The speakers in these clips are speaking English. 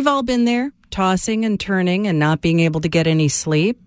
We've all been there, tossing and turning and not being able to get any sleep.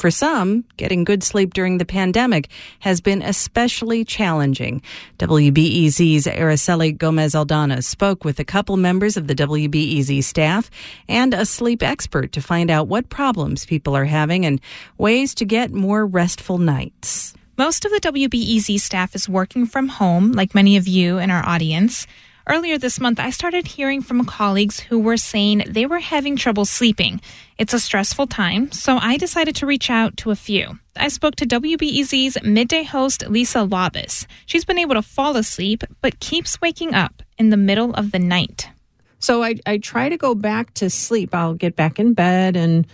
For some, getting good sleep during the pandemic has been especially challenging. WBEZ's Araceli Gomez Aldana spoke with a couple members of the WBEZ staff and a sleep expert to find out what problems people are having and ways to get more restful nights. Most of the WBEZ staff is working from home, like many of you in our audience. Earlier this month, I started hearing from colleagues who were saying they were having trouble sleeping. It's a stressful time, so I decided to reach out to a few. I spoke to WBEZ's midday host, Lisa Labuz. She's been able to fall asleep, but keeps waking up in the middle of the night. So I, I try to go back to sleep. I'll get back in bed and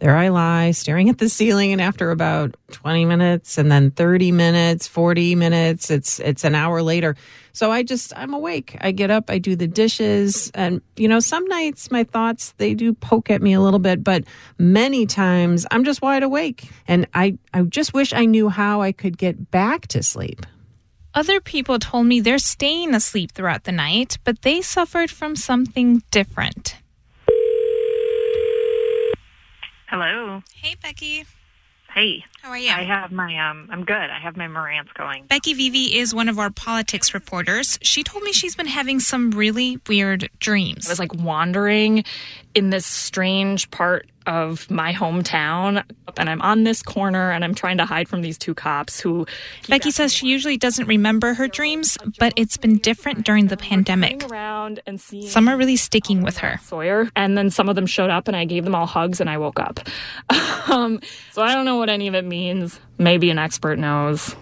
there I lie staring at the ceiling and after about 20 minutes and then 30 minutes, 40 minutes, it's it's an hour later. So I just I'm awake. I get up, I do the dishes and you know, some nights my thoughts they do poke at me a little bit, but many times I'm just wide awake and I I just wish I knew how I could get back to sleep. Other people told me they're staying asleep throughout the night, but they suffered from something different. Hello. Hey, Becky. Hey. How are you? I have my um I'm good. I have my Marantz going. Becky Vevea is one of our politics reporters. She told me she's been having some really weird dreams. I was like wandering in this strange part of my hometown and I'm on this corner and I'm trying to hide from these two cops who Becky says she usually doesn't remember her dreams, but it's been different during the pandemic. around and seeing Some are really sticking with her. Sawyer and then some of them showed up and I gave them all hugs and I woke up. um, so I don't know what any of it means. Maybe an expert knows.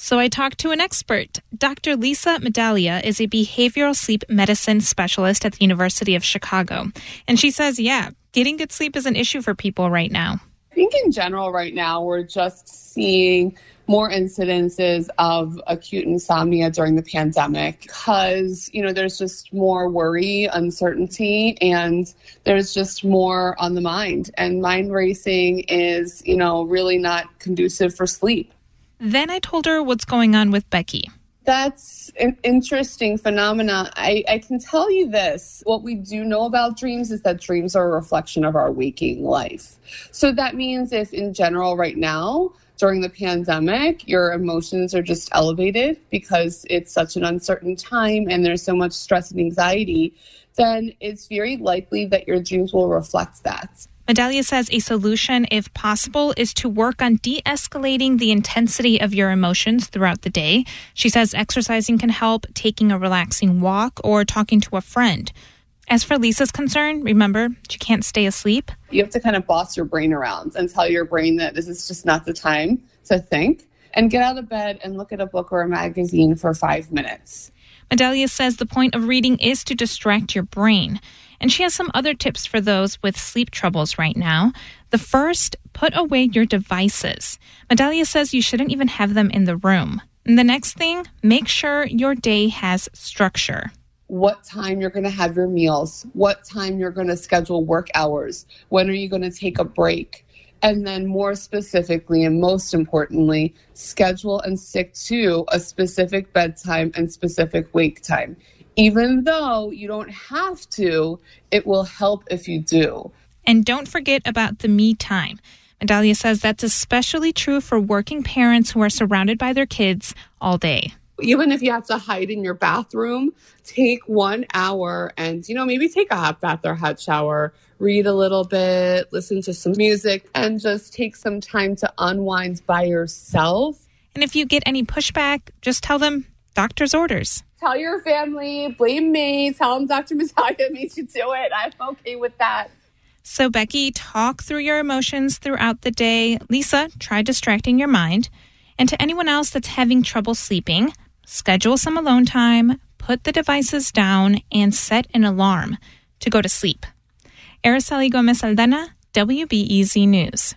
So I talked to an expert. Dr. Lisa Medalie is a behavioral sleep medicine specialist at the University of Chicago. And she says, yeah, getting good sleep is an issue for people right now. I think in general, right now, we're just seeing more incidences of acute insomnia during the pandemic because, you know, there's just more worry, uncertainty, and there's just more on the mind. And mind racing is, you know, really not conducive for sleep. Then I told her what's going on with Becky. That's an interesting phenomenon. I, I can tell you this. What we do know about dreams is that dreams are a reflection of our waking life. So that means if in general right now, during the pandemic, your emotions are just elevated because it's such an uncertain time and there's so much stress and anxiety, then it's very likely that your dreams will reflect that. Medalie says a solution, if possible, is to work on de escalating the intensity of your emotions throughout the day. She says exercising can help, taking a relaxing walk, or talking to a friend. As for Lisa's concern, remember, she can't stay asleep. You have to kind of boss your brain around and tell your brain that this is just not the time to think and get out of bed and look at a book or a magazine for five minutes. Medalie says the point of reading is to distract your brain. And she has some other tips for those with sleep troubles right now. The first, put away your devices. Medalie says you shouldn't even have them in the room. And the next thing, make sure your day has structure. What time you're going to have your meals, what time you're going to schedule work hours, when are you going to take a break? And then, more specifically, and most importantly, schedule and stick to a specific bedtime and specific wake time even though you don't have to, it will help if you do. And don't forget about the me time. Medalie says that's especially true for working parents who are surrounded by their kids all day. Even if you have to hide in your bathroom, take one hour and, you know, maybe take a hot bath or hot shower, read a little bit, listen to some music, and just take some time to unwind by yourself. And if you get any pushback, just tell them doctor's orders tell your family, blame me, tell them Dr. Medalie made you do it. I'm okay with that. So, Becky, talk through your emotions throughout the day. Lisa, try distracting your mind. And to anyone else that's having trouble sleeping, schedule some alone time, put the devices down, and set an alarm to go to sleep. Araceli Gomez Aldana, WBEZ News.